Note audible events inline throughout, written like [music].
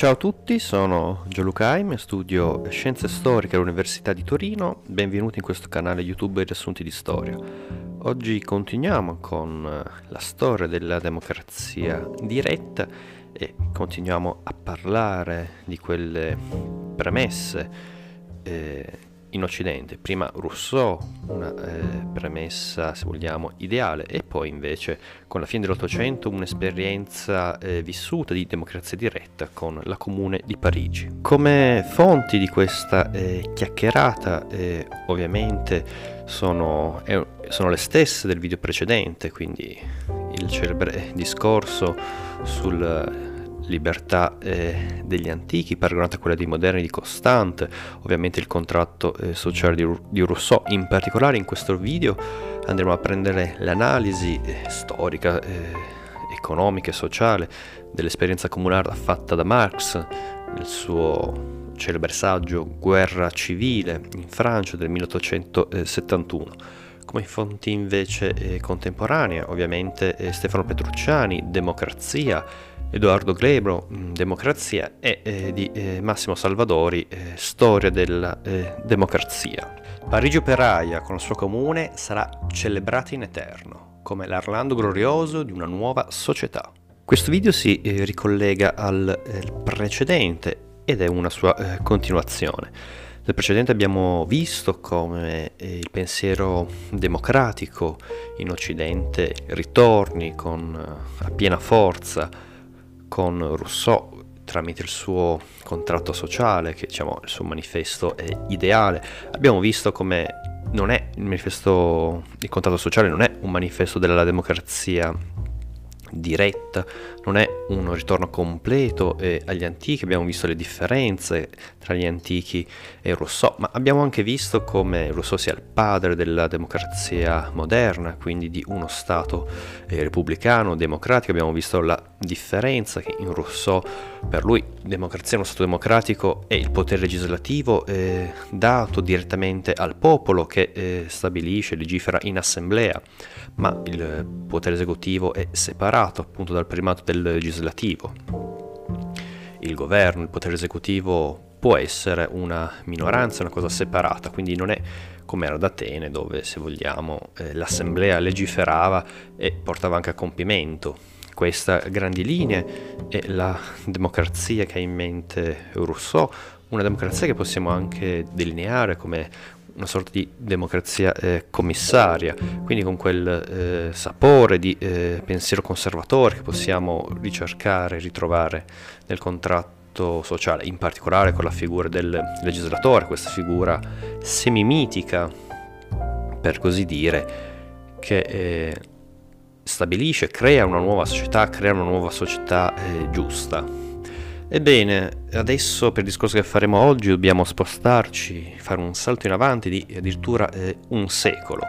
Ciao a tutti, sono Gianluca Aime, studio Scienze Storiche all'Università di Torino, benvenuti in questo canale YouTube Riassunti di Storia. Oggi continuiamo con la storia della democrazia diretta e continuiamo a parlare di quelle premesse eh, in Occidente. Prima Rousseau, una eh, premessa, se vogliamo, ideale, e poi invece con la fine dell'Ottocento un'esperienza eh, vissuta di democrazia diretta con la Comune di Parigi. Come fonti di questa eh, chiacchierata, eh, ovviamente, sono, sono le stesse del video precedente, quindi il celebre discorso sul libertà eh, degli antichi paragonata a quella dei moderni di Constant, ovviamente il contratto eh, sociale di, di, Rousseau. In particolare in questo video andremo a prendere l'analisi eh, storica, eh, economica e sociale dell'esperienza comunale fatta da Marx nel suo celebre saggio Guerra civile in Francia del 1871 come fonti invece eh, contemporanee, ovviamente eh, Stefano Petrucciani, Democrazia, Edoardo Glebro, mm, Democrazia e eh, di eh, Massimo Salvadori, eh, Storia della eh, democrazia. Parigi operaia con il suo comune sarà celebrata in eterno, come l'Arlando glorioso di una nuova società. Questo video si eh, ricollega al eh, precedente ed è una sua continuazione. Nel precedente abbiamo visto come il pensiero democratico in Occidente ritorni con a piena forza con Rousseau tramite il suo contratto sociale, che diciamo il suo manifesto è ideale. Abbiamo visto come non è il manifesto, il contratto sociale non è un manifesto della democrazia diretta, non è un ritorno completo eh, agli antichi, abbiamo visto le differenze tra gli antichi e Rousseau, ma abbiamo anche visto come Rousseau sia il padre della democrazia moderna, quindi di uno Stato eh, repubblicano, democratico, abbiamo visto la differenza che in Rousseau per lui democrazia è uno Stato democratico è il potere legislativo eh, dato direttamente al popolo che eh, stabilisce, legifera in assemblea, ma il potere esecutivo è separato appunto dal primato del legislativo. Il governo, il potere esecutivo può essere una minoranza, una cosa separata, quindi non è come era ad Atene dove se vogliamo eh, l'assemblea legiferava e portava anche a compimento questa grandi linee è la democrazia che ha in mente Rousseau, una democrazia che possiamo anche delineare come una sorta di democrazia eh, commissaria, quindi con quel eh, sapore di eh, pensiero conservatore che possiamo ricercare ritrovare nel contratto sociale, in particolare con la figura del legislatore, questa figura semimitica, per così dire, che eh, stabilisce, crea una nuova società, crea una nuova società eh, giusta. Ebbene, adesso per il discorso che faremo oggi dobbiamo spostarci, fare un salto in avanti di addirittura eh, un secolo.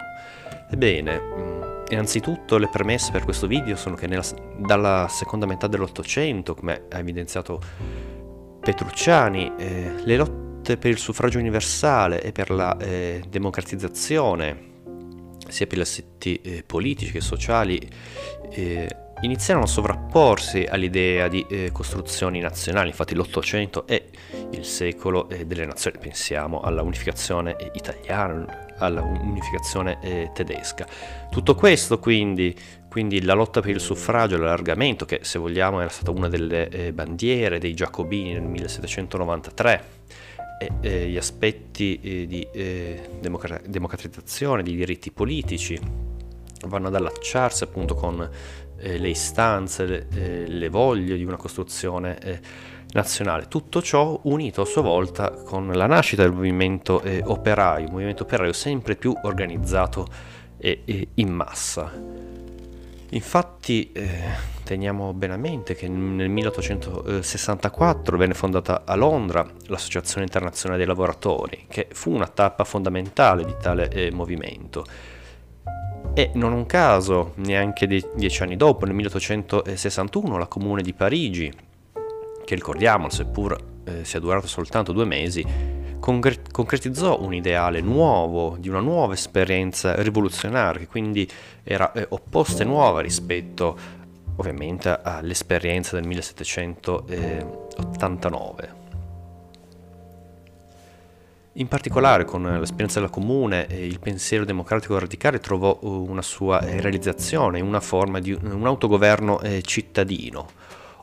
Ebbene, mm, innanzitutto le premesse per questo video sono che nella, dalla seconda metà dell'Ottocento, come ha evidenziato Petrucciani, eh, le lotte per il suffragio universale e per la eh, democratizzazione sia per gli assetti eh, politici che sociali, eh, iniziarono a sovrapporsi all'idea di eh, costruzioni nazionali. Infatti l'Ottocento è il secolo eh, delle nazioni, pensiamo alla unificazione italiana, alla unificazione eh, tedesca. Tutto questo quindi, quindi la lotta per il suffragio, l'allargamento, che se vogliamo era stata una delle eh, bandiere dei giacobini nel 1793, e gli aspetti eh, di eh, democra- democratizzazione di diritti politici vanno ad allacciarsi appunto con eh, le istanze, le, eh, le, voglie di una costruzione eh, nazionale. Tutto ciò unito a sua volta con la nascita del movimento eh, operaio, un movimento operaio sempre più organizzato e in massa. Infatti teniamo bene a mente che nel 1864 venne fondata a Londra l'Associazione Internazionale dei Lavoratori, che fu una tappa fondamentale di tale eh, movimento. E non un caso, neanche dieci anni dopo, nel 1861, la Comune di Parigi, che ricordiamo, seppur eh, sia durato soltanto due mesi, concre- concretizzò un ideale nuovo, di una nuova esperienza rivoluzionaria, che quindi era eh, opposta e nuova rispetto ovviamente all'esperienza del 1789. In particolare con l'esperienza della comune il pensiero democratico radicale trovò una sua realizzazione in una forma di un autogoverno cittadino.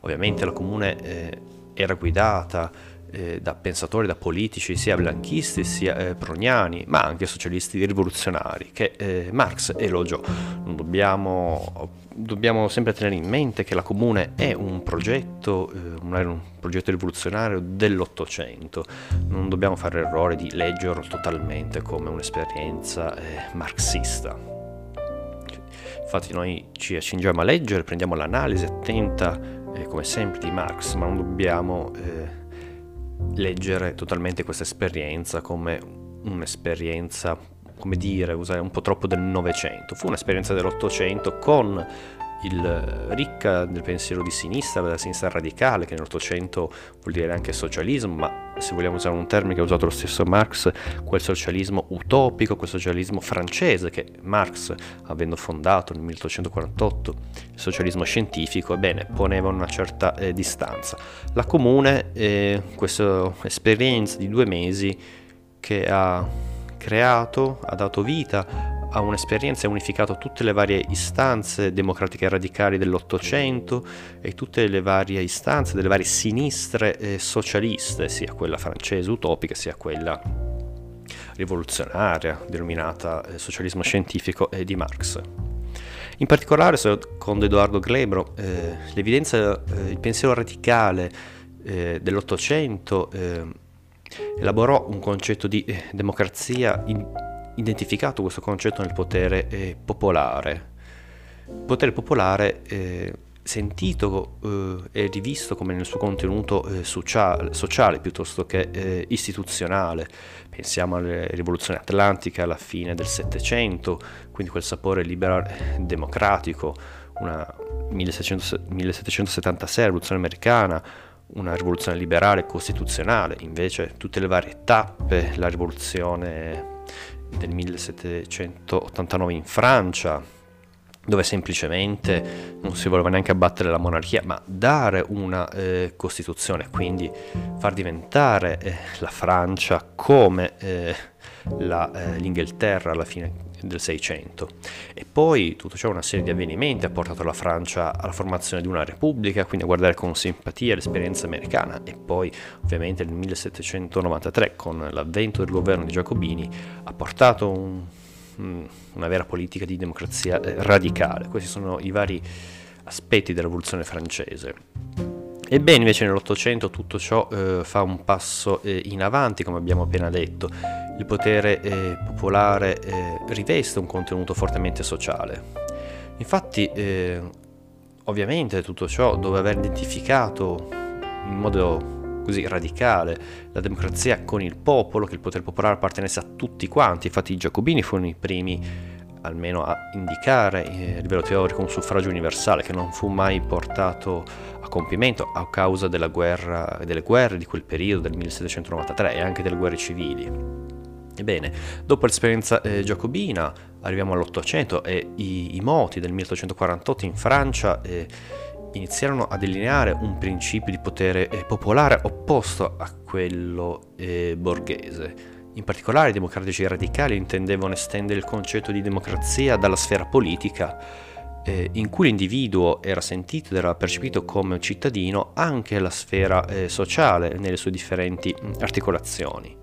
Ovviamente la comune era guidata eh, da pensatori, da politici sia blanchisti sia eh, proniani, ma anche socialisti rivoluzionari, che eh, Marx elogiò. Dobbiamo, dobbiamo, sempre tenere in mente che la Comune è un progetto, eh, un progetto rivoluzionario dell'Ottocento, non dobbiamo fare l'errore di leggerlo totalmente come un'esperienza eh, marxista. Infatti noi ci accingiamo a leggere, prendiamo l'analisi attenta, eh, come sempre, di Marx, ma non dobbiamo leggere totalmente questa esperienza come un'esperienza, come dire, usare un po' troppo del Novecento. Fu un'esperienza dell'Ottocento con il ricca del pensiero di sinistra, della sinistra radicale, che nell'Ottocento vuol dire anche socialismo, ma se vogliamo usare un termine che ha usato lo stesso Marx, quel socialismo utopico, quel socialismo francese che Marx, avendo fondato nel 1848 il socialismo scientifico, ebbene, poneva una certa eh, distanza. La Comune, eh, questa esperienza di due mesi che ha creato, ha dato vita a un'esperienza e unificato tutte le varie istanze democratiche e radicali dell'Ottocento e tutte le varie istanze delle varie sinistre eh, socialiste, sia quella francese utopica sia quella rivoluzionaria, denominata eh, socialismo scientifico eh, di Marx. In particolare, secondo Edoardo Glebro, eh, l'evidenza, eh, il pensiero radicale eh, dell'Ottocento elaborò un concetto di democrazia in, identificato questo concetto nel potere eh, popolare. Potere popolare eh, sentito eh, e rivisto come nel suo contenuto eh, sociale, sociale, piuttosto che eh, istituzionale. Pensiamo alle rivoluzioni atlantiche alla fine del Settecento, quindi quel sapore liberale democratico, una 1776 rivoluzione americana, una rivoluzione liberale costituzionale, invece tutte le varie tappe, la rivoluzione del 1789 in Francia, dove semplicemente non si voleva neanche abbattere la monarchia, ma dare una eh, Costituzione, quindi far diventare eh, la Francia come eh, la, eh, l'Inghilterra alla fine del Seicento. E poi tutto ciò, una serie di avvenimenti, ha portato la Francia alla formazione di una repubblica, quindi a guardare con simpatia l'esperienza americana e poi ovviamente nel 1793 con l'avvento del governo di Giacobini ha portato un, una vera politica di democrazia eh, radicale. Questi sono i vari aspetti della rivoluzione francese. Ebbene, invece nell'Ottocento tutto ciò eh, fa un passo eh, in avanti, come abbiamo appena detto. Il potere eh, popolare eh, riveste un contenuto fortemente sociale. Infatti, eh, ovviamente tutto ciò dove aver identificato in modo così radicale la democrazia con il popolo, che il potere popolare appartenesse a tutti quanti. Infatti i giacobini furono i primi almeno a indicare a livello teorico un suffragio universale che non fu mai portato a compimento a causa della guerra, delle guerre di quel periodo del 1793 e anche delle guerre civili. Ebbene, dopo l'esperienza eh, giacobina arriviamo all'Ottocento e i, i, moti del 1848 in Francia eh, iniziarono a delineare un principio di potere eh, popolare opposto a quello eh, borghese in particolare i democratici radicali intendevano estendere il concetto di democrazia dalla sfera politica, eh, in cui l'individuo era sentito ed era percepito come un cittadino, anche alla sfera eh, sociale nelle sue differenti articolazioni.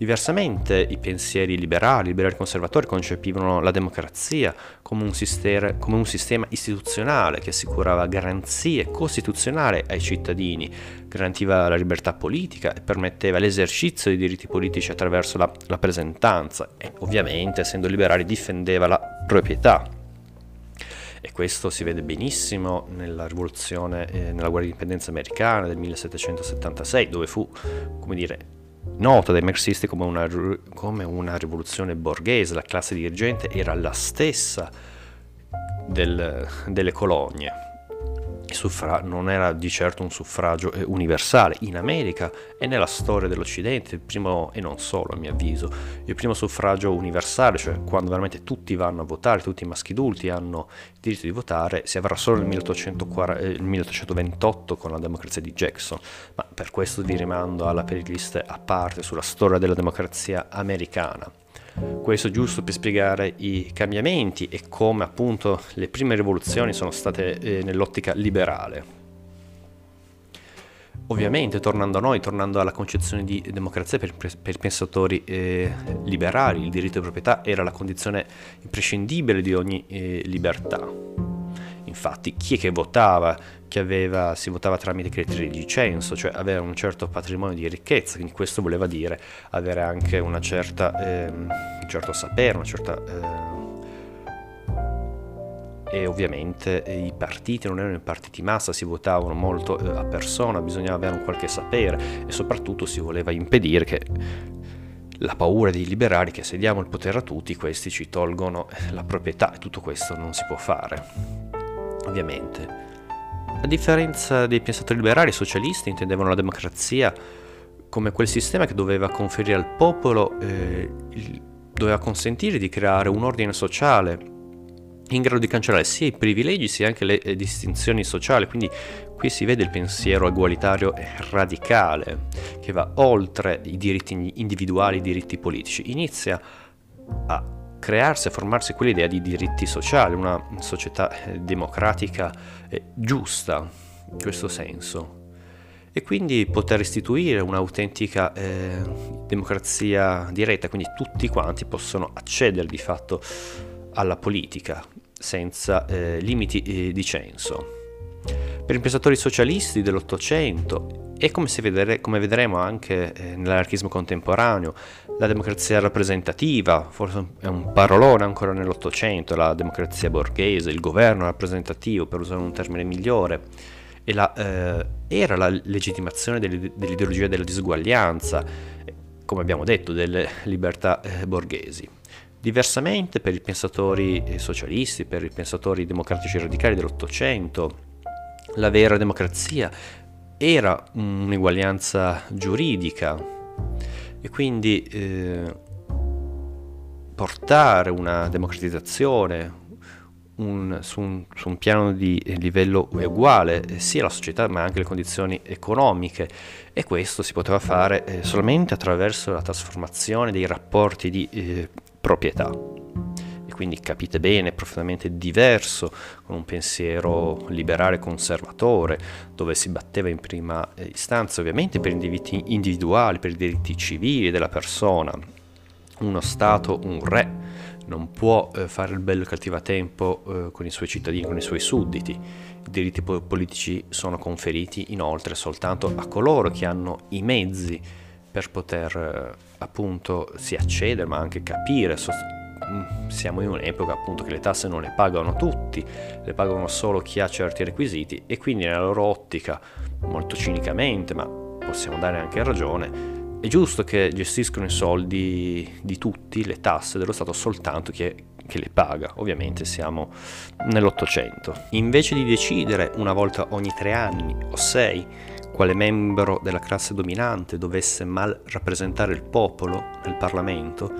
Diversamente i pensieri liberali, liberali conservatori concepivano la democrazia come un, sistema, come un, sistema, istituzionale che assicurava garanzie costituzionali ai cittadini, garantiva la libertà politica e permetteva l'esercizio dei diritti politici attraverso la rappresentanza e ovviamente essendo liberali difendeva la proprietà. E questo si vede benissimo nella rivoluzione, eh, nella guerra di indipendenza americana del 1776, dove fu, come dire, nota dai marxisti come una, come una rivoluzione borghese, la classe dirigente era la stessa del, delle colonie. Suffra- non era di certo un suffragio eh, universale. In America e nella storia dell'Occidente, il primo, e non solo a mio avviso, il primo suffragio universale, cioè quando veramente tutti vanno a votare, tutti i maschi adulti hanno il diritto di votare, si avrà solo nel 1840, eh, 1828 con la democrazia di Jackson. Ma per questo vi rimando alla playlist a parte sulla storia della democrazia americana. Questo giusto per spiegare i cambiamenti e come appunto le prime rivoluzioni sono state eh, nell'ottica liberale. Ovviamente, tornando a noi, tornando alla concezione di democrazia per, per i pensatori eh, liberali, il diritto di proprietà era la condizione imprescindibile di ogni eh, libertà. Infatti, chi è che votava che aveva, si votava tramite criteri di censo, cioè avere un certo patrimonio di ricchezza, quindi questo voleva dire avere anche certa, eh, un certo sapere, una certa... Eh, e ovviamente eh, i partiti non erano i partiti massa, si votavano molto eh, a persona, bisognava avere un qualche sapere e soprattutto si voleva impedire che la paura dei liberali che se diamo il potere a tutti, questi ci tolgono la proprietà e tutto questo non si può fare. Ovviamente a differenza dei pensatori liberali, i socialisti intendevano la democrazia come quel sistema che doveva conferire al popolo, eh, il, doveva consentire di creare un ordine sociale in grado di cancellare sia i privilegi sia anche le eh, distinzioni sociali. Quindi qui si vede il pensiero egualitario e radicale che va oltre i diritti individuali, i diritti politici. Inizia a crearsi e formarsi quell'idea di diritti sociali, una società eh, democratica e giusta in questo senso. E quindi poter istituire un'autentica eh, democrazia diretta, quindi tutti quanti possono accedere di fatto alla politica senza eh, limiti eh, di censo. Per i pensatori socialisti dell'Ottocento e come, vedere, come vedremo anche eh, nell'anarchismo contemporaneo, la democrazia rappresentativa, forse è un parolone ancora nell'Ottocento, la democrazia borghese, il governo rappresentativo, per usare un termine migliore, la, eh, era la legittimazione dell'ideologia della disuguaglianza, come abbiamo detto, delle libertà eh, borghesi. Diversamente per i pensatori eh, socialisti, per i pensatori democratici radicali dell'Ottocento, la vera democrazia era un'eguaglianza giuridica e quindi eh, portare una democratizzazione un, su, un, su, un, piano di livello uguale sia la società ma anche le condizioni economiche. E questo si poteva fare eh, solamente attraverso la trasformazione dei rapporti di eh, proprietà quindi capite bene, profondamente diverso, con un pensiero liberale conservatore, dove si batteva in prima istanza ovviamente per i diritti individuali, per i diritti civili della persona. Uno Stato, un re, non può eh, fare il bello e cattivo a tempo eh, con i suoi cittadini, con i suoi sudditi. I diritti po- politici sono conferiti inoltre soltanto a coloro che hanno i mezzi per poter eh, appunto si accedere ma anche capire, sost- siamo in un'epoca appunto che le tasse non le pagano tutti, le pagano solo chi ha certi requisiti e quindi nella loro ottica, molto cinicamente, ma possiamo dare anche ragione, è giusto che gestiscono i soldi di tutti, le tasse dello Stato, soltanto chi, che le paga. Ovviamente siamo nell'Ottocento. Invece di decidere una volta ogni tre anni o sei quale membro della classe dominante dovesse mal rappresentare il popolo nel Parlamento,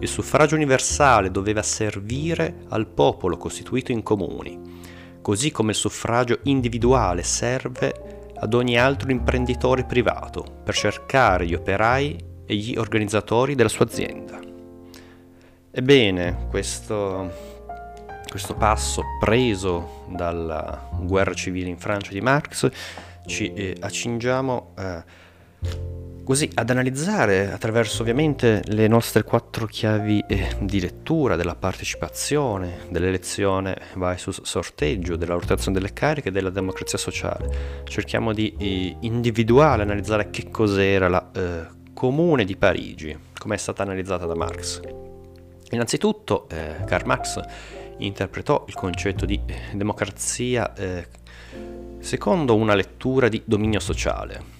il suffragio universale doveva servire al popolo costituito in comuni, così come il suffragio individuale serve ad ogni altro imprenditore privato per cercare gli operai e gli organizzatori della sua azienda. Ebbene, questo, questo passo preso dalla guerra civile in Francia di Marx ci eh, accingiamo eh, così ad analizzare attraverso ovviamente le nostre quattro chiavi eh, di lettura della partecipazione, dell'elezione versus sorteggio, della rotazione delle cariche e della democrazia sociale. Cerchiamo di eh, individuare, analizzare che cos'era la eh, Comune di Parigi, come è stata analizzata da Marx. Innanzitutto eh, Karl Marx interpretò il concetto di democrazia secondo una lettura di dominio sociale.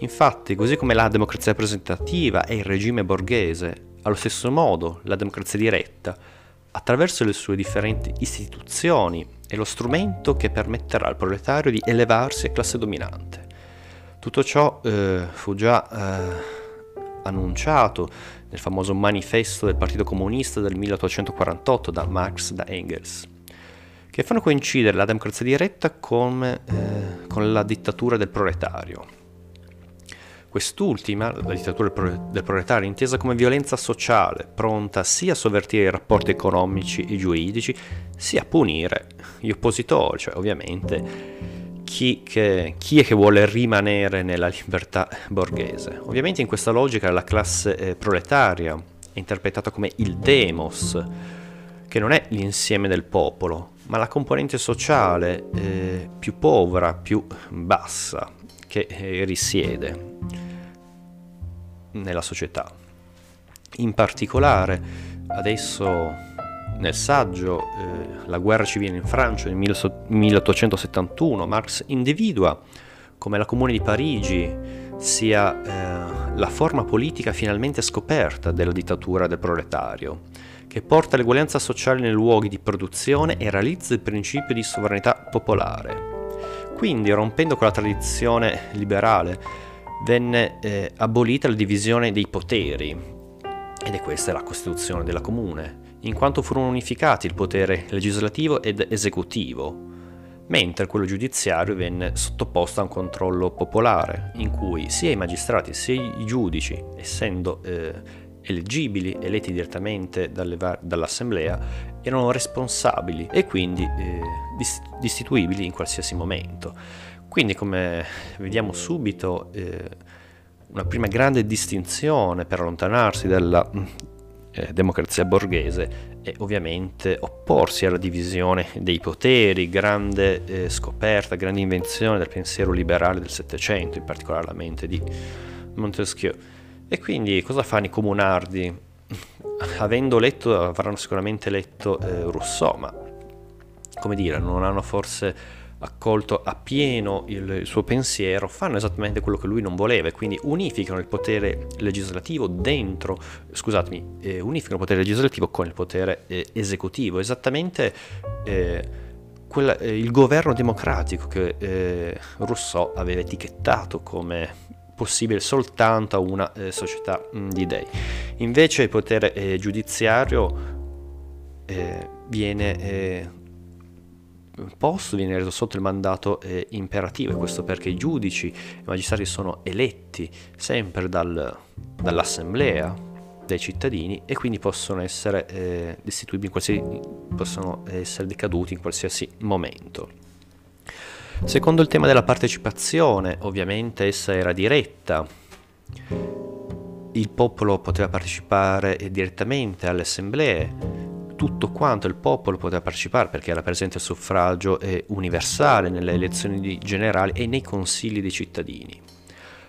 Infatti, così come la democrazia rappresentativa è il regime borghese, allo stesso modo la democrazia diretta, attraverso le sue differenti istituzioni è lo strumento che permetterà al proletario di elevarsi a classe dominante. Tutto ciò eh, fu già eh, annunciato nel famoso manifesto del Partito Comunista del 1848 da Marx da Engels, che fanno coincidere la democrazia diretta con, eh, con la dittatura del proletario. Quest'ultima, la dittatura del proletario, intesa come violenza sociale, pronta sia a sovvertire i rapporti economici e giuridici, sia a punire gli oppositori, cioè ovviamente chi, che, chi, è che vuole rimanere nella libertà borghese. Ovviamente in questa logica la classe eh, proletaria è interpretata come il demos, che non è l'insieme del popolo, ma la componente sociale eh, più povera, più bassa, che eh, risiede nella società. In particolare, adesso nel saggio eh, La guerra civile in Francia nel 1871, Marx individua come la Comune di Parigi sia eh, la forma politica finalmente scoperta della dittatura del proletario, che porta l'eguaglianza sociale nei luoghi di produzione e realizza il principio di sovranità popolare. Quindi, rompendo con la tradizione liberale, venne eh, abolita la divisione dei poteri, ed è questa la Costituzione della Comune, in quanto furono unificati il potere legislativo ed esecutivo, mentre quello giudiziario venne sottoposto a un controllo popolare, in cui sia i magistrati sia i giudici, essendo eh, eleggibili, eletti direttamente dalle, dall'Assemblea, erano responsabili e quindi eh, destituibili in qualsiasi momento. Quindi come vediamo subito eh, una prima grande distinzione per allontanarsi dalla eh, democrazia borghese è ovviamente opporsi alla divisione dei poteri, grande eh, scoperta, grande invenzione del pensiero liberale del Settecento, in particolare la mente di Montesquieu. E quindi cosa fanno i comunardi? [laughs] Avendo letto, avranno sicuramente letto eh, Rousseau, ma come dire, non hanno forse accolto appieno il, il suo pensiero, fanno esattamente quello che lui non voleva e quindi unificano il potere legislativo dentro, scusatemi, eh, unificano il potere legislativo con il potere eh, esecutivo, esattamente eh, quella, eh, il governo democratico che eh, Rousseau aveva etichettato come possibile soltanto a una eh, società mh, di dei. Invece il potere giudiziario viene posto viene reso sotto il mandato eh, imperativo e questo perché i giudici i magistrati sono eletti sempre dal, dall'assemblea dei cittadini e quindi possono essere eh, destituibili possono essere decaduti in qualsiasi momento. Secondo il tema della partecipazione, ovviamente essa era diretta. Il popolo poteva partecipare direttamente alle assemblee, tutto quanto il popolo poteva partecipare perché era presente il suffragio universale nelle elezioni generali e nei consigli dei cittadini.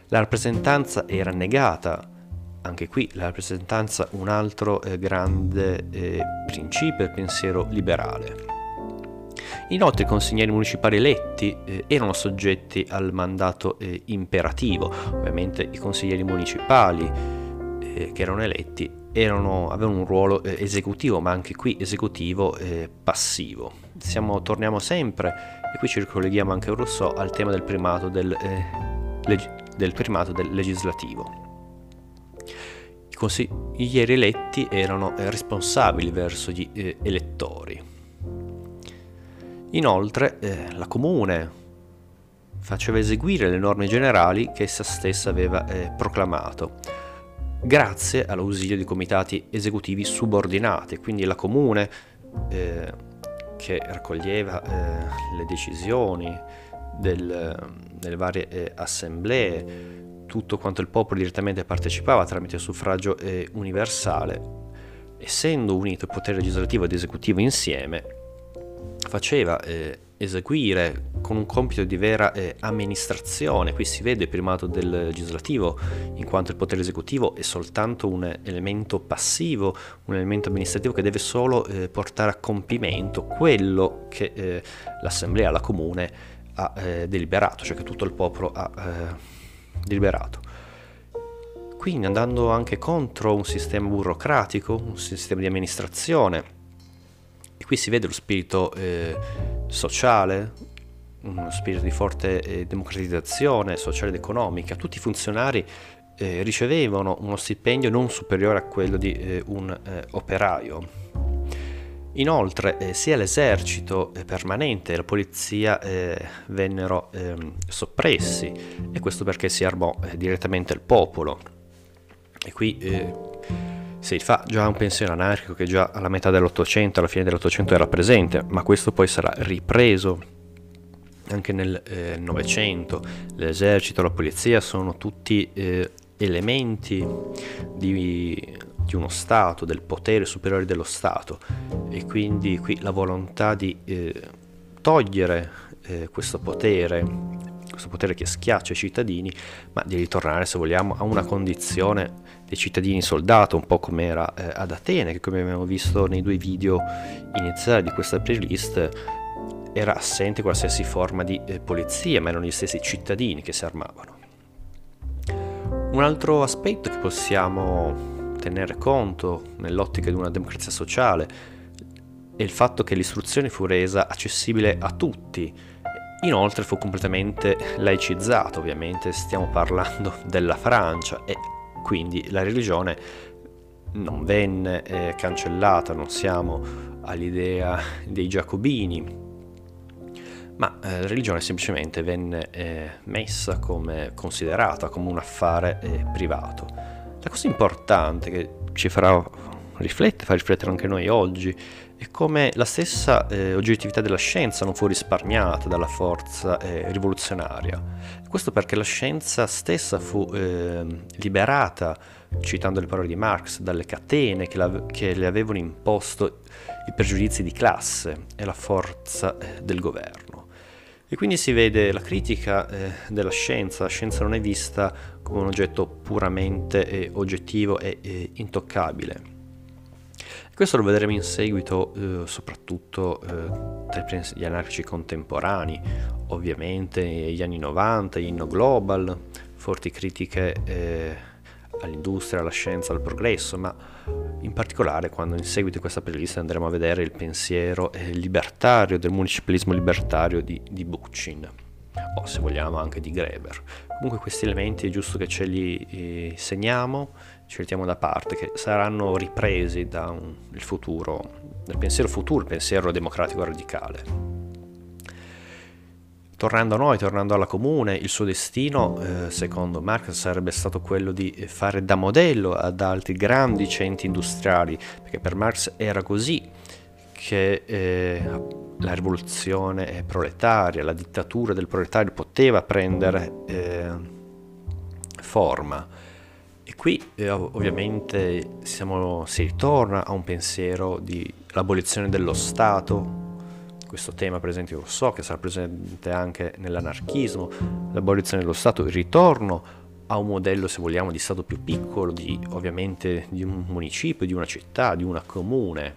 La rappresentanza era negata, anche qui la rappresentanza un altro eh, grande eh, principio del pensiero liberale. Inoltre i consiglieri municipali eletti eh, erano soggetti al mandato eh, imperativo, ovviamente i consiglieri municipali eh, che erano eletti erano, avevano un ruolo eh, esecutivo, ma anche qui esecutivo eh, passivo. Siamo, torniamo sempre, e qui ci ricolleghiamo anche a Rousseau, al tema del primato del, eh, leg- del, primato del legislativo. Consiglieri eletti erano responsabili verso gli eh, elettori. Inoltre eh, la comune faceva eseguire le norme generali che essa stessa aveva proclamato grazie all'ausilio di comitati esecutivi subordinati, quindi la comune eh, che raccoglieva eh, le decisioni del, delle varie eh, assemblee, tutto quanto il popolo direttamente partecipava tramite il suffragio eh, universale, essendo unito il potere legislativo ed esecutivo insieme, faceva eh, eseguire con un compito di vera eh, amministrazione. Qui si vede il primato del legislativo, in quanto il potere esecutivo è soltanto un elemento passivo, un elemento amministrativo che deve solo eh, portare a compimento quello che eh, l'assemblea, la comune, ha eh, deliberato, cioè che tutto il popolo ha eh, deliberato. Quindi andando anche contro un sistema burocratico, un sistema di amministrazione, e qui si vede lo spirito eh, sociale, uno spirito di forte eh, democratizzazione sociale ed economica. Tutti i funzionari eh, ricevevano uno stipendio non superiore a quello di eh, un eh, operaio. Inoltre eh, sia l'esercito permanente e la polizia vennero ehm, soppressi e questo perché si armò direttamente il popolo. E qui si fa già un pensiero anarchico che già alla metà dell'Ottocento, alla fine dell'Ottocento era presente, ma questo poi sarà ripreso anche nel eh, Novecento. L'esercito, la polizia sono tutti eh, elementi di, di, uno Stato, del potere superiore dello Stato e quindi qui la volontà di eh, togliere eh, questo potere, questo potere che schiaccia i cittadini, ma di ritornare, se vogliamo, a una condizione dei cittadini soldato, un po' come era eh, ad Atene, che come abbiamo visto nei due video iniziali di questa playlist, era assente qualsiasi forma di eh, polizia, ma erano gli stessi cittadini che si armavano. Un altro aspetto che possiamo tenere conto nell'ottica di una democrazia sociale è il fatto che l'istruzione fu resa accessibile a tutti. Inoltre fu completamente laicizzata, ovviamente stiamo parlando della Francia e quindi la religione non venne eh, cancellata, non siamo all'idea dei giacobini, ma eh, la religione semplicemente venne eh, messa come considerata come un affare eh, privato. La cosa importante che ci farà riflettere, fa riflettere anche noi oggi, è come la stessa eh, oggettività della scienza non fu risparmiata dalla forza eh, rivoluzionaria. Questo perché la scienza stessa fu ehm, liberata, citando le parole di Marx, dalle catene che, la, che le avevano imposto i pregiudizi di classe e la forza eh, del governo. E quindi si vede la critica eh, della scienza, la scienza non è vista come un oggetto puramente eh, oggettivo e eh, intoccabile. Questo lo vedremo in seguito eh, soprattutto eh, tra gli anarchici contemporanei, ovviamente negli anni 90, Inno Global, forti critiche eh, all'industria, alla scienza, al progresso, ma in particolare quando in seguito a questa playlist andremo a vedere il pensiero eh, libertario del municipalismo libertario di, di Buchin o se vogliamo anche di Greber. Comunque questi elementi è giusto che ce li eh, segniamo, ce li mettiamo da parte, che saranno ripresi dal pensiero futuro, il pensiero democratico radicale. Tornando a noi, tornando alla comune, il suo destino, eh, secondo Marx, sarebbe stato quello di fare da modello ad altri grandi centri industriali, perché per Marx era così che eh, la rivoluzione proletaria, la dittatura del proletario poteva prendere eh, forma. Qui eh, ovviamente siamo, si ritorna a un pensiero di l'abolizione dello Stato, questo tema per esempio so che sarà presente anche nell'anarchismo, l'abolizione dello Stato, il ritorno a un modello, se vogliamo, di Stato più piccolo, di, ovviamente di un municipio, di una città, di una comune.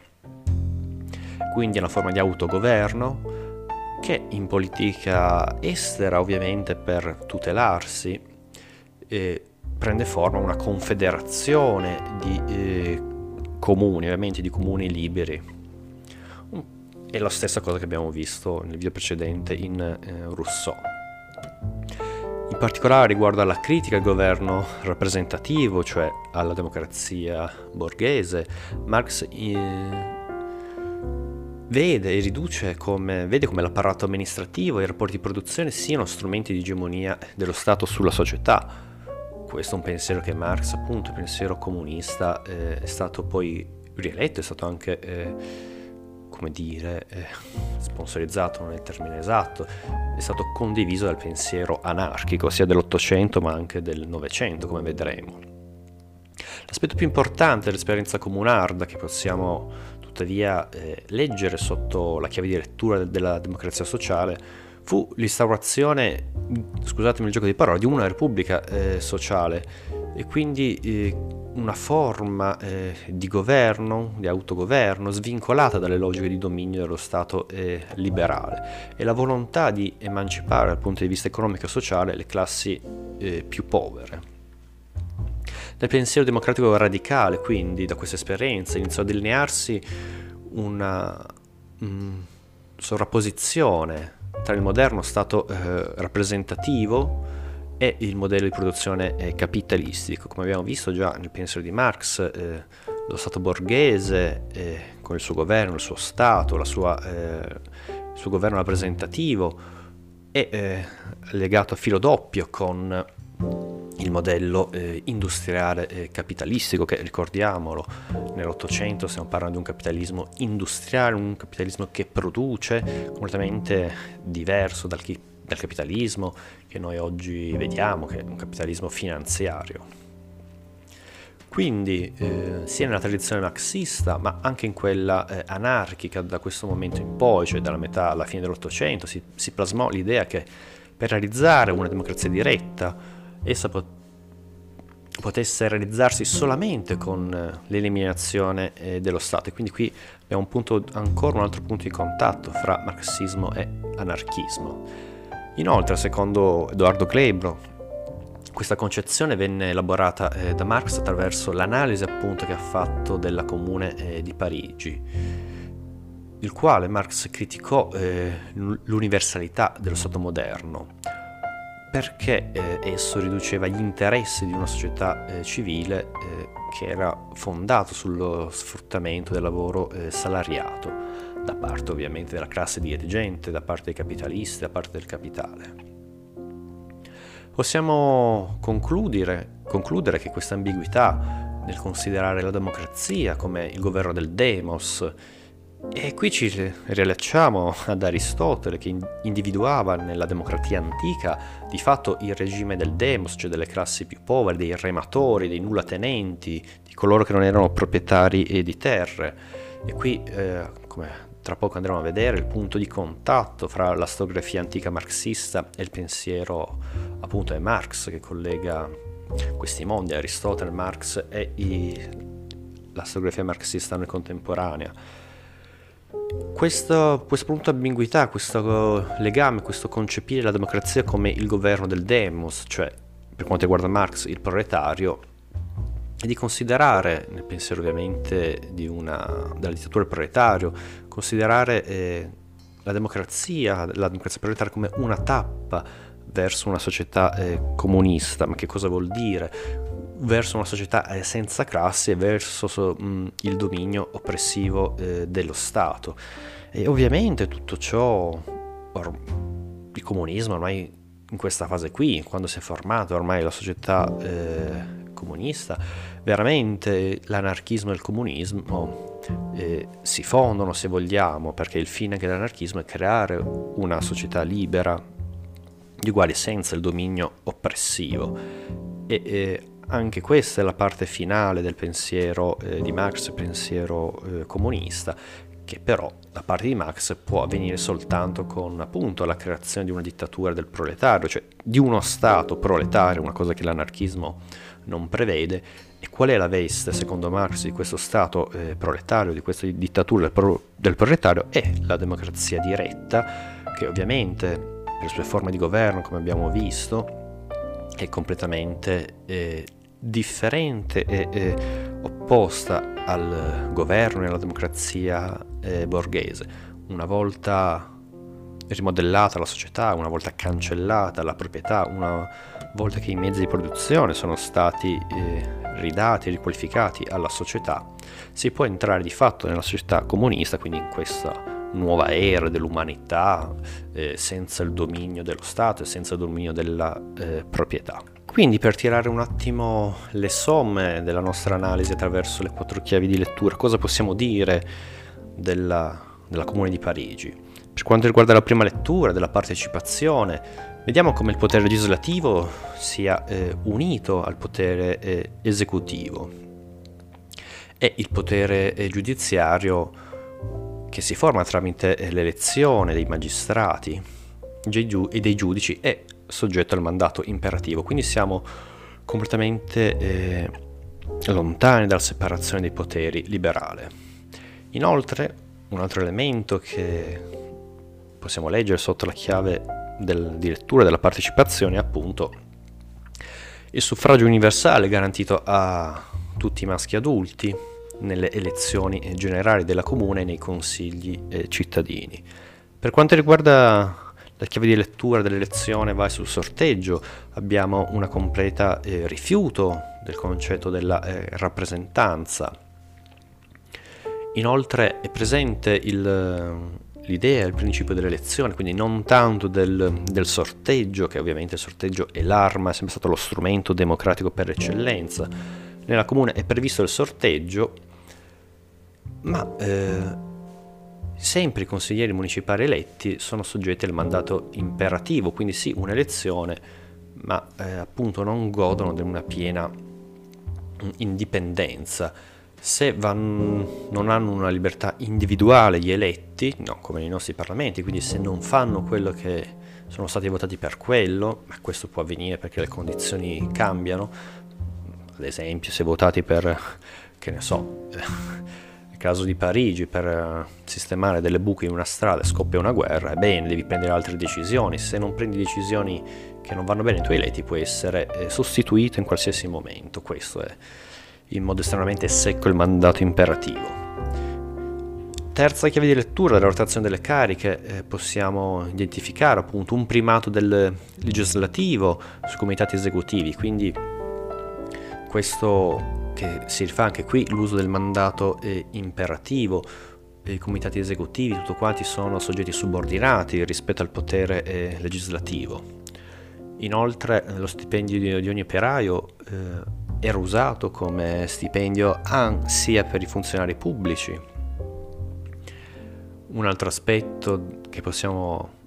Quindi una forma di autogoverno che in politica estera, ovviamente per tutelarsi, eh, prende forma una confederazione di eh, comuni, ovviamente di comuni liberi è la stessa cosa che abbiamo visto nel video precedente in eh, Rousseau. In particolare riguardo alla critica al governo rappresentativo, cioè alla democrazia borghese, Marx eh, vede e riduce come, vede come l'apparato amministrativo e i rapporti di produzione siano strumenti di egemonia dello Stato sulla società. Questo è un pensiero che Marx, appunto, il pensiero comunista, eh, è stato poi rieletto, è stato anche eh, come dire, eh, sponsorizzato non è il termine esatto, è stato condiviso dal pensiero anarchico, sia dell'Ottocento ma anche del Novecento, come vedremo. L'aspetto più importante dell'esperienza comunarda che possiamo tuttavia eh, leggere sotto la chiave di lettura della democrazia sociale fu l'instaurazione, scusatemi il gioco di parole, di una repubblica eh, sociale e quindi eh, una forma eh, di governo, di autogoverno, svincolata dalle logiche di dominio dello Stato eh, liberale e la volontà di emancipare dal punto di vista economico e sociale le classi eh, più povere. Nel pensiero democratico radicale, quindi, da questa esperienza iniziò a delinearsi una, mm, sovrapposizione tra il moderno Stato eh, rappresentativo e il modello di produzione eh, capitalistico. Come abbiamo visto già nel pensiero di Marx, eh, lo Stato borghese, eh, con il suo governo, il suo Stato, sua, eh, il suo governo rappresentativo, è eh, legato a filo doppio con il modello eh, industriale eh, capitalistico che ricordiamolo nell'Ottocento stiamo parlando di un capitalismo industriale, un capitalismo che produce completamente diverso dal, chi, dal capitalismo che noi oggi vediamo, che è un capitalismo finanziario. Quindi eh, sia nella tradizione marxista ma anche in quella eh, anarchica da questo momento in poi, cioè dalla metà alla fine dell'Ottocento, si, si plasmò l'idea che per realizzare una democrazia diretta essa pot- potesse realizzarsi solamente con eh, l'eliminazione eh, dello Stato e quindi qui abbiamo un punto, ancora un altro punto di contatto fra marxismo e anarchismo. Inoltre, secondo Edoardo Kleibro, questa concezione venne elaborata eh, da Marx attraverso l'analisi appunto che ha fatto della Comune eh, di Parigi, il quale Marx criticò eh, l'universalità dello Stato moderno perché eh, esso riduceva gli interessi di una società eh, civile eh, che era fondato sullo sfruttamento del lavoro salariato, da parte ovviamente della classe dirigente, da parte dei capitalisti, da parte del capitale. Possiamo concludere, concludere che questa ambiguità nel considerare la democrazia come il governo del demos, e qui ci riallacciamo ad Aristotele che individuava nella democrazia antica di fatto il regime del demos, cioè delle classi più povere, dei rematori, dei nullatenenti, di coloro che non erano proprietari di terre. E qui, eh, come tra poco andremo a vedere il punto di contatto fra la storiografia antica marxista e il pensiero appunto di Marx che collega questi mondi, Aristotele, Marx e i, la storiografia marxista noi contemporanea. Questo, questo punto di ambiguità, questo legame, questo concepire la democrazia come il governo del demos, cioè per quanto riguarda Marx il proletario, e di considerare, nel pensiero ovviamente una, della dittatura del proletario, considerare eh, la democrazia, la democrazia proletaria come una tappa verso una società eh, comunista. Ma che cosa vuol dire? Verso una società eh, senza classi e verso so, mh, il dominio oppressivo eh, dello Stato. E ovviamente tutto ciò, il comunismo ormai in questa fase qui, quando si è formato ormai la società eh, comunista, veramente l'anarchismo e il comunismo eh, si fondono se vogliamo, perché il fine dell'anarchismo è creare una società libera di uguali senza il dominio oppressivo. E eh, anche questa è la parte finale del pensiero eh, di Marx, pensiero eh, comunista, che però da parte di Marx può avvenire soltanto con appunto la creazione di una dittatura del proletario, cioè di uno Stato proletario, una cosa che l'anarchismo non prevede, e qual è la veste, secondo Marx, di questo Stato eh, proletario, di questa dittatura del, pro- del proletario? È la democrazia diretta, che ovviamente per le sue forme di governo, come abbiamo visto, è completamente eh, differente e eh, opposta al governo e alla democrazia eh, borghese. Una volta rimodellata la società, una volta cancellata la proprietà, una volta che i mezzi di produzione sono stati eh, ridati, riqualificati alla società, si può entrare di fatto nella società comunista, quindi in questa nuova era dell'umanità eh, senza il dominio dello Stato e senza il dominio della eh, proprietà. Quindi per tirare un attimo le somme della nostra analisi attraverso le quattro chiavi di lettura, cosa possiamo dire della, della Comune di Parigi? Per quanto riguarda la prima lettura, della partecipazione, Vediamo come il potere legislativo sia eh, unito al potere eh, esecutivo e il potere eh, giudiziario che si forma tramite eh, l'elezione dei magistrati e dei giudici è soggetto al mandato imperativo. Quindi siamo completamente eh, lontani dalla separazione dei poteri liberale. Inoltre, un altro elemento che possiamo leggere sotto la chiave del, di lettura della partecipazione è appunto il suffragio universale garantito a tutti i maschi adulti nelle elezioni generali della comune e nei consigli eh, cittadini. Per quanto riguarda la chiave di lettura dell'elezione vai sul sorteggio, abbiamo una completa eh, rifiuto del concetto della eh, rappresentanza. Inoltre è presente il, l'idea, il principio dell'elezione, quindi non tanto del, del, sorteggio, che ovviamente il sorteggio è l'arma, è sempre stato lo strumento democratico per eccellenza. Nella comune è previsto il sorteggio, ma eh, sempre i consiglieri municipali eletti sono soggetti al mandato imperativo, quindi sì, un'elezione, ma eh, appunto non godono di una piena indipendenza. Se van, non hanno una libertà individuale gli eletti, no, come nei nostri parlamenti, quindi se non fanno quello che sono stati votati per quello, ma questo può avvenire perché le condizioni cambiano, ad esempio se votati per, che ne so, [laughs] caso di Parigi, per eh, sistemare delle buche in una strada scoppia una guerra, ebbene devi prendere altre decisioni. Se non prendi decisioni che non vanno bene ai tuoi eletti, puoi essere eh, sostituito in qualsiasi momento. Questo è in modo estremamente secco il mandato imperativo. Terza chiave di lettura della rotazione delle cariche, eh, possiamo identificare appunto un primato del legislativo sui comitati esecutivi, quindi questo che si rifà anche qui l'uso del mandato è imperativo, i comitati esecutivi, tutti quanti sono soggetti subordinati rispetto al potere eh, legislativo. Inoltre lo stipendio di, di ogni operaio eh, era usato come stipendio sia per i funzionari pubblici. Un altro aspetto che possiamo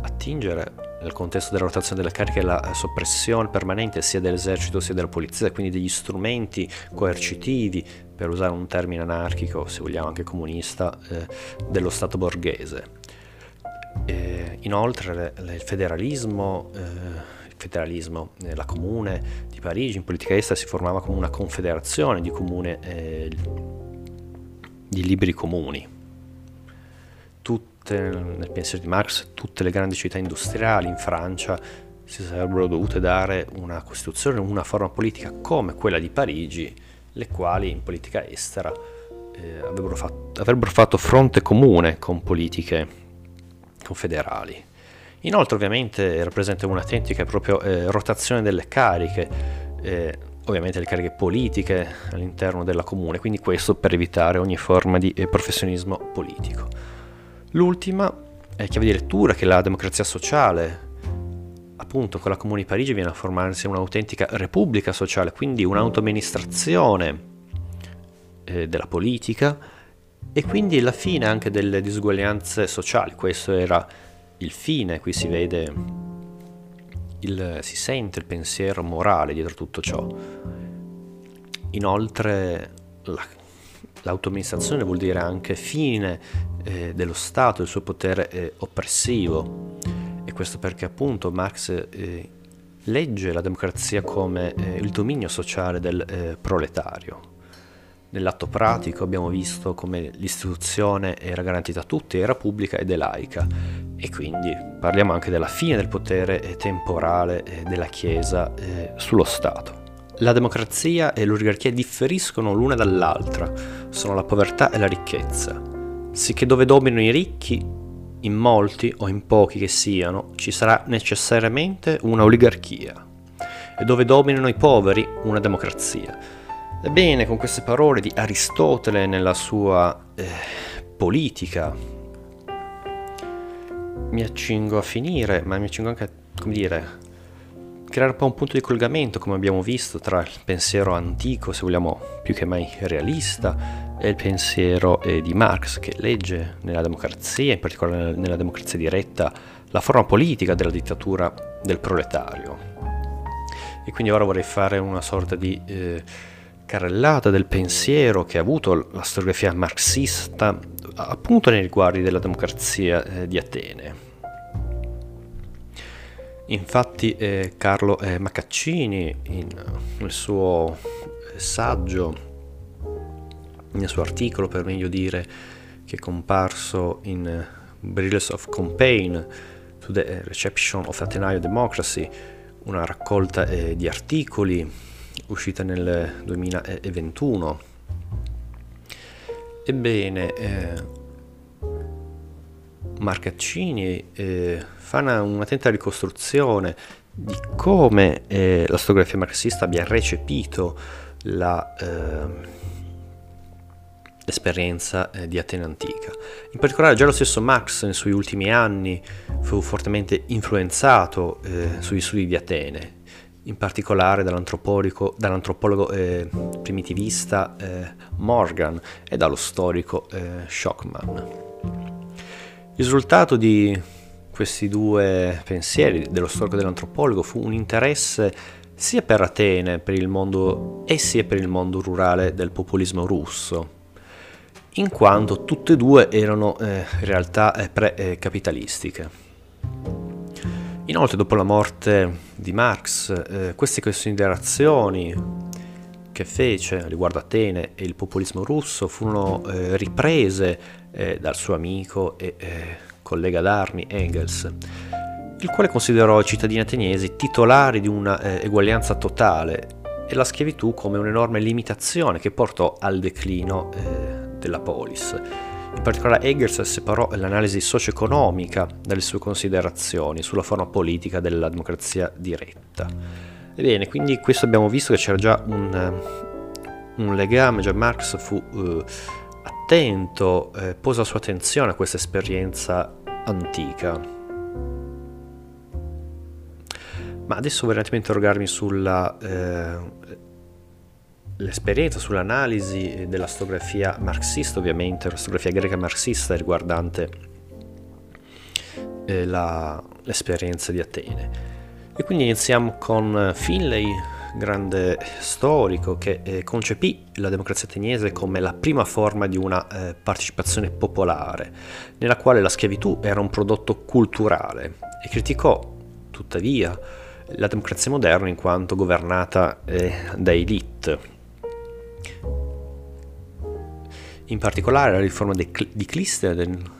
attingere nel contesto della rotazione delle cariche la soppressione permanente sia dell'esercito sia della polizia, quindi degli strumenti coercitivi, per usare un termine anarchico, se vogliamo anche comunista, eh, dello Stato borghese. E inoltre il federalismo, eh, il federalismo eh, la comune di Parigi in politica estera si formava come una confederazione di comune eh, di liberi comuni tutte, nel pensiero di Marx, tutte le grandi città industriali in Francia si sarebbero dovute dare una costituzione, una forma politica come quella di Parigi, le quali in politica estera eh, avrebbero, fatto, avrebbero, fatto, fronte comune con politiche confederali. Inoltre ovviamente rappresenta un'autentica proprio eh, rotazione delle cariche, eh, ovviamente le cariche politiche all'interno della comune, quindi questo per evitare ogni forma di eh, professionismo politico. L'ultima è chiave di lettura che la democrazia sociale, appunto con la Comune di Parigi viene a formarsi un'autentica repubblica sociale, quindi un'autoamministrazione eh, della politica e quindi la fine anche delle disuguaglianze sociali. Questo era il fine, qui si vede, il, si sente il pensiero morale dietro tutto ciò. Inoltre la, l'autoamministrazione vuol dire anche fine eh, dello Stato, del suo potere eh, oppressivo. E questo perché appunto Marx eh, legge la democrazia come eh, il dominio sociale del eh, proletario. Nell'atto pratico abbiamo visto come l'istituzione era garantita a tutti, era pubblica ed è laica e quindi parliamo anche della fine del potere eh, temporale della Chiesa sullo Stato. La democrazia e l'oligarchia differiscono l'una dall'altra, sono la povertà e la ricchezza sicché dove dominano i ricchi, in molti o in pochi che siano, ci sarà necessariamente una oligarchia, e dove dominano i poveri, una democrazia. Ebbene, con queste parole di Aristotele nella sua eh, politica, mi accingo a finire, ma mi accingo anche a, come dire, creare un punto di collegamento, come abbiamo visto, tra il pensiero antico, se vogliamo più che mai realista, e il pensiero eh, di Marx, che legge nella democrazia, in particolare nella democrazia diretta, la forma politica della dittatura del proletario. E quindi ora vorrei fare una sorta di eh, carrellata del pensiero che ha avuto la storiografia marxista appunto nei riguardi della democrazia eh, di Atene. Infatti eh, Carlo eh, Maccaccini in, nel suo eh, saggio, nel suo articolo per meglio dire, che è comparso in uh, Brilliance of Campaign to the eh, Reception of Athenaeum Democracy, una raccolta eh, di articoli uscita nel 2021. Ebbene, eh, Marcaccini eh, fa una, un'attenta ricostruzione di come eh, la storiografia marxista abbia recepito la, eh, l'esperienza eh, di Atene antica. In particolare già lo stesso Marx nei suoi ultimi anni fu fortemente influenzato eh, sugli studi di Atene, in particolare dall'antropologo eh, primitivista eh, Morgan e dallo storico eh, Schockman. Il risultato di questi due pensieri, dello storico e dell'antropologo, fu un interesse sia per Atene, per il mondo e sia per il mondo rurale del populismo russo, in quanto tutte e due erano eh, realtà eh, pre-capitalistiche. Inoltre, dopo la morte di Marx, eh, queste considerazioni che fece riguardo Atene e il populismo russo furono eh, riprese eh, dal suo amico e eh, collega d'armi Engels, il quale considerò i cittadini ateniesi titolari di una eh, eguaglianza totale e la schiavitù come un'enorme limitazione che portò al declino eh, della polis. In particolare Engels separò l'analisi socio-economica dalle sue considerazioni sulla forma politica della democrazia diretta. Ebbene, quindi questo abbiamo visto che c'era già un, un legame, già Marx fu eh, attento, eh, pose la sua attenzione a questa esperienza antica. Ma adesso vorrei un attimo interrogarmi sulla eh, sull'analisi della storiografia marxista, ovviamente, la storiografia greca marxista riguardante eh, la, l'esperienza di Atene. E quindi iniziamo con Finlay, grande storico che eh, concepì la democrazia ateniese come la prima forma di una eh, partecipazione popolare, nella quale la schiavitù era un prodotto culturale e criticò, tuttavia, la democrazia moderna in quanto governata eh, da elite. In particolare la riforma di Clisthenes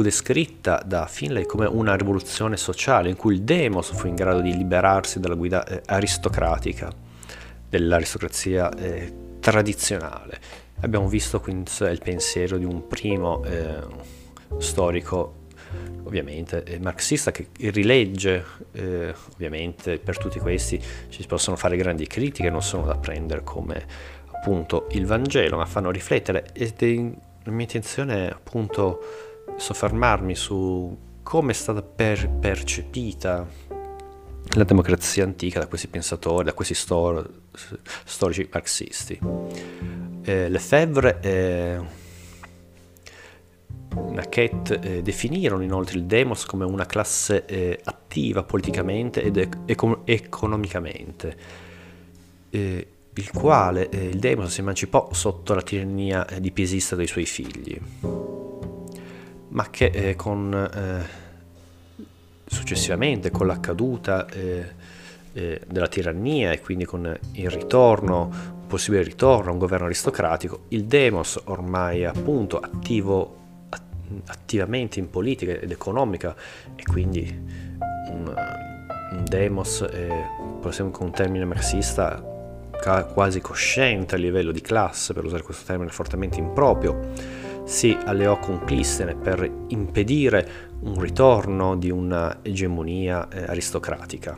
fu descritta da Finlay come una rivoluzione sociale in cui il demos fu in grado di liberarsi dalla guida eh, aristocratica dell'aristocrazia eh, tradizionale. Abbiamo visto quindi il pensiero di un primo eh, storico ovviamente eh, marxista che rilegge eh, ovviamente per tutti questi ci possono fare grandi critiche non sono da prendere come appunto il Vangelo, ma fanno riflettere ed è la mia intenzione appunto soffermarmi su come è stata per, percepita la democrazia antica da questi pensatori, da questi stor- storici marxisti. Eh, Lefebvre e Naquet eh, definirono inoltre il demos come una classe eh, attiva politicamente ed ec- economicamente. Eh, il quale eh, il Demos si emancipò sotto la tirannia eh, di Piesista dei suoi figli, ma che eh, con, eh, successivamente con la caduta eh, eh, della tirannia e quindi con il ritorno, possibile ritorno a un governo aristocratico, il Demos ormai appunto attivo attivamente in politica ed economica e quindi un, un demos, possiamo con un termine marxista, quasi cosciente a livello di classe, per usare questo termine fortemente improprio, si alleò con Clistene per impedire un ritorno di una egemonia eh, aristocratica.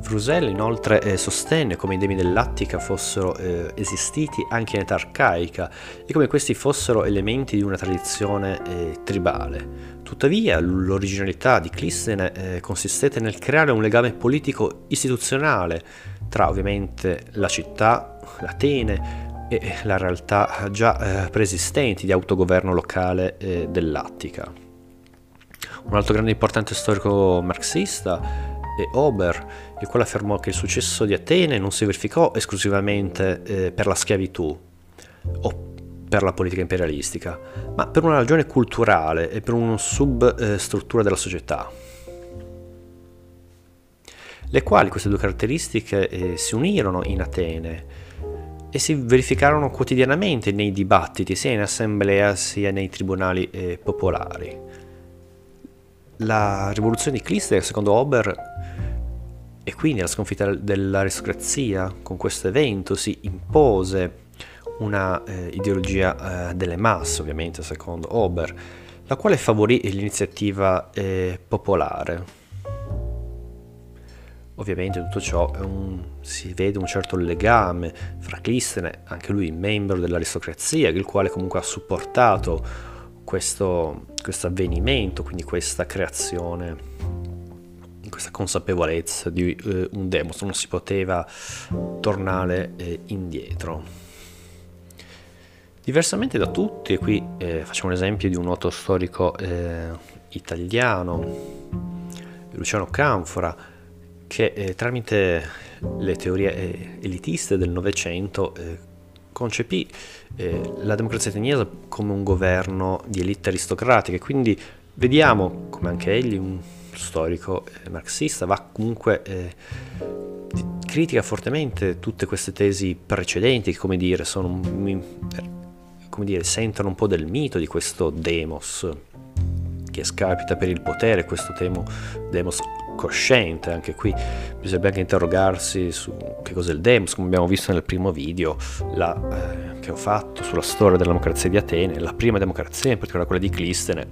Frusel inoltre eh, sostenne come i demi dell'Attica fossero eh, esistiti anche in età arcaica e come questi fossero elementi di una tradizione eh, tribale. Tuttavia l'originalità di Clistene eh, consistette nel creare un legame politico istituzionale tra ovviamente la città, l'Atene e la realtà già eh, preesistenti di autogoverno locale eh, dell'Attica. Un altro grande importante storico marxista e Ober, il quale affermò che il successo di Atene non si verificò esclusivamente eh, per la schiavitù o per la politica imperialistica, ma per una ragione culturale e per una substruttura della società. Le quali queste due caratteristiche eh, si unirono in Atene e si verificarono quotidianamente nei dibattiti, sia in assemblea sia nei tribunali eh, popolari. La rivoluzione di Clister, secondo Ober, e quindi la sconfitta dell'aristocrazia con questo evento si impose una eh, ideologia eh, delle masse, ovviamente secondo Ober, la quale favorì l'iniziativa eh, popolare. Ovviamente tutto ciò un, si vede un certo legame fra Clistene, anche lui membro dell'aristocrazia, il quale comunque ha supportato questo, questo avvenimento, quindi questa creazione, questa consapevolezza di eh, un demos, non si poteva tornare eh, indietro. Diversamente da tutti, e qui eh, facciamo un esempio di un noto storico eh, italiano, Luciano Canfora, che eh, tramite le teorie eh, elitiste del Novecento eh, concepì eh, la democrazia ateniese come un governo di elite aristocratiche, quindi vediamo come anche egli, un storico marxista, va comunque critica fortemente tutte queste tesi precedenti che, come dire, sono come dire, sentono un po' del mito di questo demos che scapita per il potere, questo temo, demos cosciente, anche qui bisogna anche interrogarsi su che cos'è il demos, come abbiamo visto nel primo video la, eh, che ho fatto sulla storia della democrazia di Atene, la prima democrazia, in particolare quella di Clistene,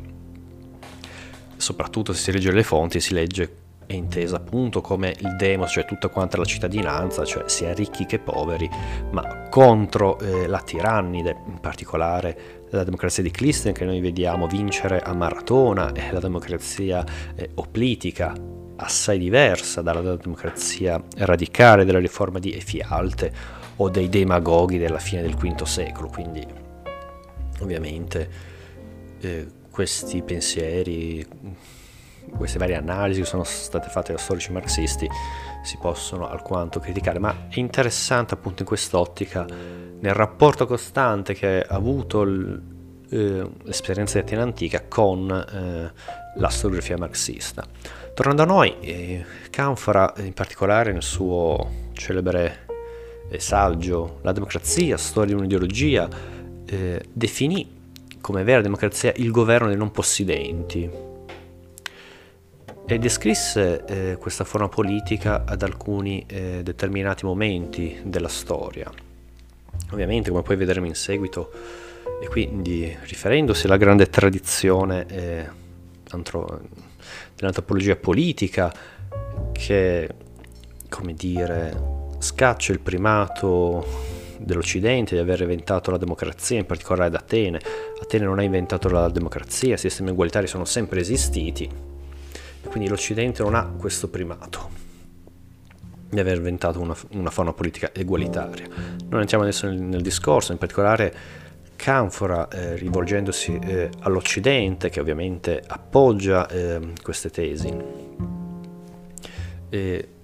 soprattutto se si legge le fonti si legge è intesa appunto come il demos, cioè tutta quanta la cittadinanza, cioè sia ricchi che poveri, ma contro eh, la tirannide, in particolare la democrazia di Clisten che noi vediamo vincere a Maratona e la democrazia eh, oplitica assai diversa dalla democrazia radicale della riforma di Efialte o dei demagoghi della fine del V secolo, quindi ovviamente eh, questi pensieri queste varie analisi che sono state fatte da storici marxisti si possono alquanto criticare, ma è interessante appunto in quest'ottica, nel rapporto costante che ha avuto eh, l'esperienza di Atene antica con eh, la storiografia marxista. Tornando a noi, eh, Canfora in particolare nel suo celebre saggio La democrazia, storia di un'ideologia, eh, definì come vera democrazia il governo dei non possidenti, e descrisse eh, questa forma politica ad alcuni eh, determinati momenti della storia. Ovviamente, come poi vedremo in seguito, e quindi riferendosi alla grande tradizione eh, antro- dell'antropologia politica che, come dire, scaccia il primato dell'Occidente di aver inventato la democrazia, in particolare ad Atene. Atene non ha inventato la democrazia, i sistemi ugualitari sono sempre esistiti, quindi l'Occidente non ha questo primato di aver inventato una, una forma politica egualitaria. Non entriamo adesso nel, nel discorso, in particolare Canfora, eh, rivolgendosi eh, all'Occidente, che ovviamente appoggia eh, queste tesi.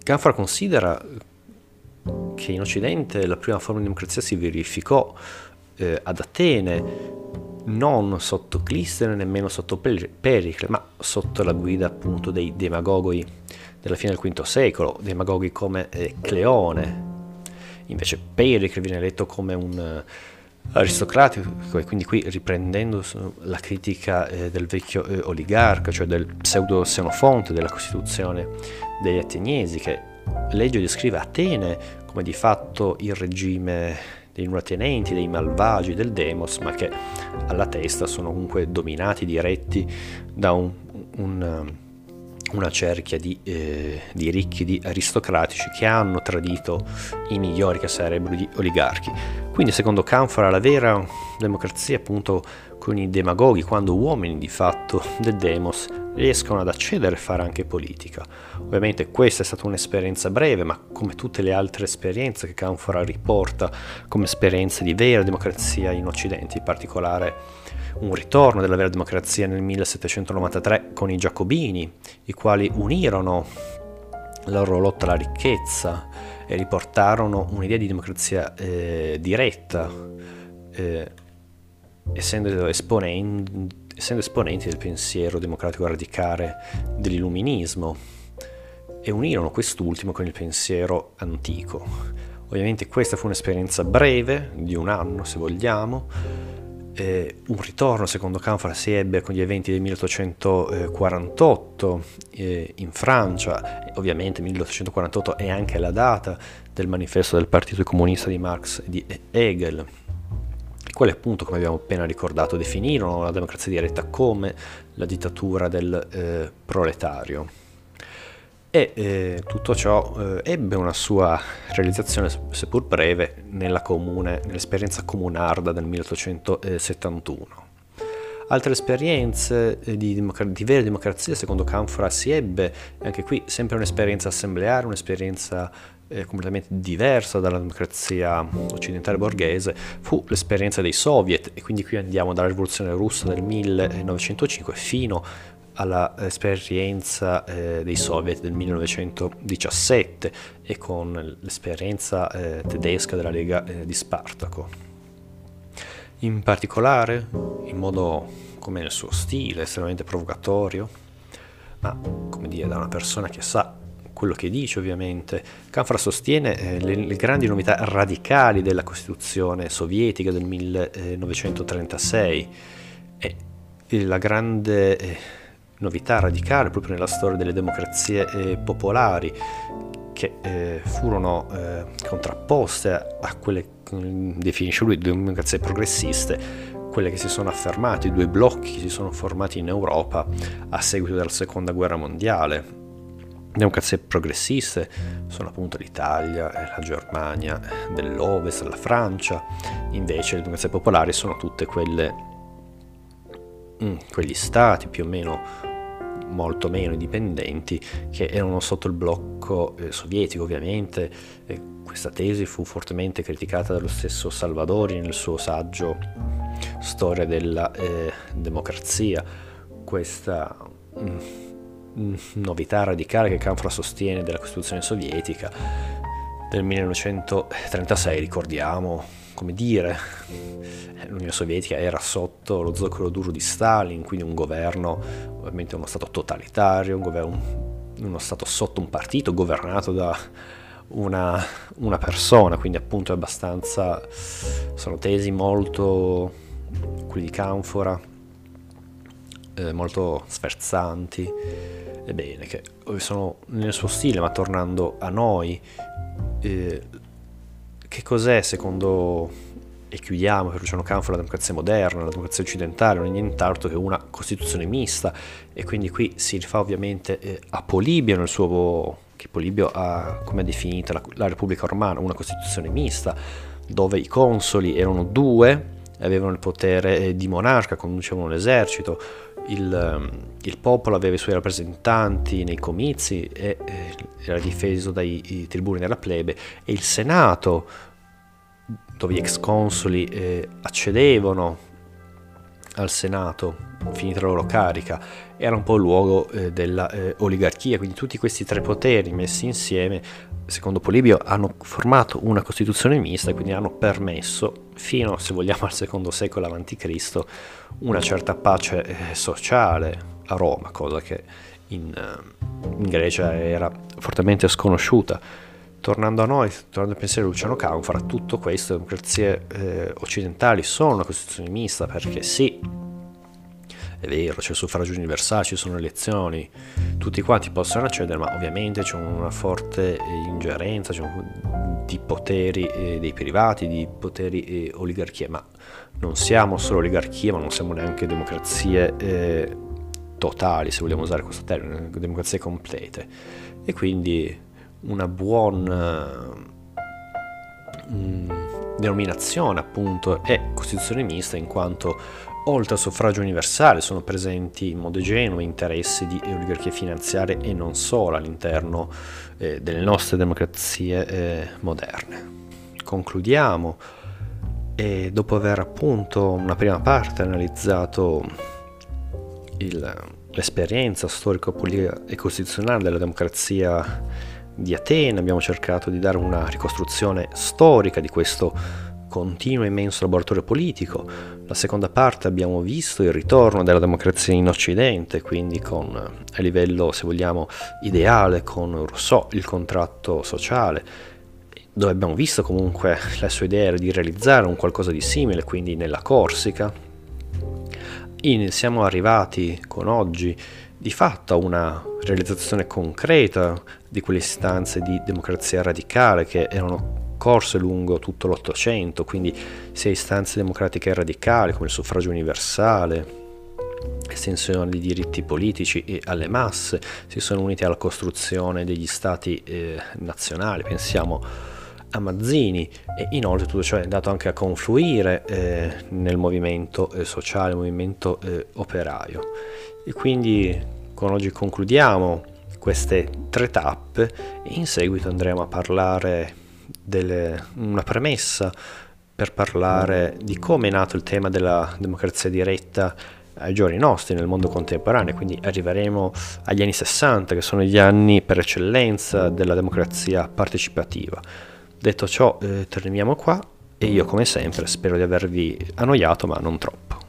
Canfora considera che in Occidente la prima forma di democrazia si verificò eh, ad Atene non sotto Clistene nemmeno sotto Pericle, ma sotto la guida appunto dei demagoghi della fine del V secolo, demagoghi come eh, Cleone. Invece Pericle viene letto come un uh, aristocratico e quindi qui riprendendo la critica eh, del vecchio eh, oligarca, cioè del pseudo Xenofonte della Costituzione degli Ateniesi, che legge e descrive Atene come di fatto il regime dei nullatenenti, dei malvagi del Demos, ma che alla testa sono comunque dominati, diretti da un, un, una cerchia di, eh, di, ricchi, di aristocratici che hanno tradito i migliori che sarebbero gli oligarchi. Quindi secondo Canfora la vera democrazia appunto con demagoghi, quando uomini di fatto del demos riescono ad accedere a fare anche politica. Ovviamente questa è stata un'esperienza breve, ma come tutte le altre esperienze che Canfora riporta come esperienze di vera democrazia in Occidente, in particolare un ritorno della vera democrazia nel 1793 con i Giacobini, i quali unirono la loro lotta alla ricchezza e riportarono un'idea di democrazia eh, diretta, eh, essendo esponenti essendo esponenti del pensiero democratico radicale dell'illuminismo e unirono quest'ultimo con il pensiero antico. Ovviamente questa fu un'esperienza breve, di un anno se vogliamo, eh, un ritorno secondo Canfora si ebbe con gli eventi del 1848 eh, in Francia, ovviamente 1848 è anche la data del manifesto del Partito Comunista di Marx e di Hegel, quali appunto, come abbiamo appena ricordato, definirono la democrazia diretta come la dittatura del eh, proletario. E eh, tutto ciò eh, ebbe una sua realizzazione, seppur breve, comune, nell'esperienza comunarda del 1871. Altre esperienze eh, di, democ- di, vera democrazia, secondo Canfora, si ebbe, anche qui sempre un'esperienza assembleare, un'esperienza eh, completamente diversa dalla democrazia occidentale borghese, fu l'esperienza dei soviet, e quindi qui andiamo dalla rivoluzione russa del 1905 fino all'esperienza eh, dei soviet del 1917 e con l'esperienza eh, tedesca della Lega eh, di Spartaco. In particolare, in modo come nel suo stile, estremamente provocatorio, ma come dire, da una persona che sa quello che dice ovviamente. Canfra sostiene eh, le, le, grandi novità radicali della Costituzione sovietica del 1936 e la grande eh, novità radicale proprio nella storia delle democrazie eh, popolari che eh, furono eh, contrapposte a quelle che definisce lui democrazie progressiste, quelle che si sono affermate, i due blocchi che si sono formati in Europa a seguito della seconda guerra mondiale. Democrazie progressiste sono appunto l'Italia, la Germania dell'Ovest, la Francia, invece le democrazie popolari sono tutte quelle, mm, quegli stati più o meno molto meno indipendenti che erano sotto il blocco eh, sovietico ovviamente. E questa tesi fu fortemente criticata dallo stesso Salvadori nel suo saggio Storia della eh, democrazia. Questa mh, mm, novità radicale che Canfra sostiene della Costituzione sovietica del 1936, ricordiamo, come dire, l'Unione Sovietica era sotto lo zoccolo duro di Stalin, quindi un governo, ovviamente uno Stato totalitario, un governo, uno Stato sotto un partito governato da una, una persona, quindi appunto è abbastanza, sono tesi molto, quelli di Canfora, eh, molto sferzanti, ebbene, che sono nel suo stile, ma tornando a noi, eh, che cos'è secondo e chiudiamo per Luciano Canfo la democrazia moderna, la democrazia occidentale, non è nient'altro che una costituzione mista. E quindi qui si rifà ovviamente eh, a Polibio nel suo che Polibio ha come è definita la, la Repubblica Romana, una costituzione mista dove i consoli erano due, avevano il potere eh, di monarca, conducevano l'esercito, il, ehm, il, popolo aveva i suoi rappresentanti nei comizi e eh, era difeso dai tribuni della plebe e il Senato dove gli ex consoli eh, accedevano al Senato finita la loro carica, era un po' il luogo eh, della eh, quindi tutti questi tre poteri messi insieme, secondo Polibio, hanno formato una costituzione mista e quindi hanno permesso, fino se vogliamo al secondo secolo a.C., una certa pace eh, sociale a Roma, cosa che in, eh, in Grecia era fortemente sconosciuta tornando a noi, tornando al pensiero di Luciano Canfora, tutto questo, le democrazie eh, occidentali sono una costituzione mista perché sì, è vero, c'è il suffragio universale, ci sono elezioni, tutti quanti possono accedere, ma ovviamente c'è una forte ingerenza c'è un, di poteri eh, dei privati, di poteri eh, oligarchie, ma non siamo solo oligarchie, ma non siamo neanche democrazie eh, totali, se vogliamo usare questo termine, democrazie complete. E quindi una buona mm, denominazione appunto è costituzione mista in quanto oltre al suffragio universale sono presenti in modo genuino interessi di oligarchie finanziarie e non solo all'interno eh, delle nostre democrazie eh, moderne. Concludiamo e dopo aver appunto una prima parte analizzato il, l'esperienza storico-politica e costituzionale della democrazia di Atene, abbiamo cercato di dare una ricostruzione storica di questo continuo e immenso laboratorio politico. La seconda parte abbiamo visto il ritorno della democrazia in Occidente, quindi con, a livello, se vogliamo, ideale, con Rousseau, il contratto sociale, dove abbiamo visto comunque la sua idea era di realizzare un qualcosa di simile, quindi nella Corsica. In, siamo arrivati con oggi di fatto a una realizzazione concreta di quelle istanze di democrazia radicale che erano percorse lungo tutto l'Ottocento, quindi sia istanze democratiche radicali come il suffragio universale, estensione di diritti politici e alle masse, si sono uniti alla costruzione degli stati eh, nazionali, pensiamo a Mazzini e inoltre tutto ciò è andato anche a confluire eh, nel movimento eh, sociale, movimento eh, operaio. E quindi con oggi concludiamo queste tre tappe e in seguito andremo a parlare di una premessa per parlare di come è nato il tema della democrazia diretta ai giorni nostri nel mondo contemporaneo, quindi arriveremo agli anni 60 che sono gli anni per eccellenza della democrazia partecipativa. Detto ciò, eh, terminiamo qua e io come sempre spero di avervi annoiato ma non troppo.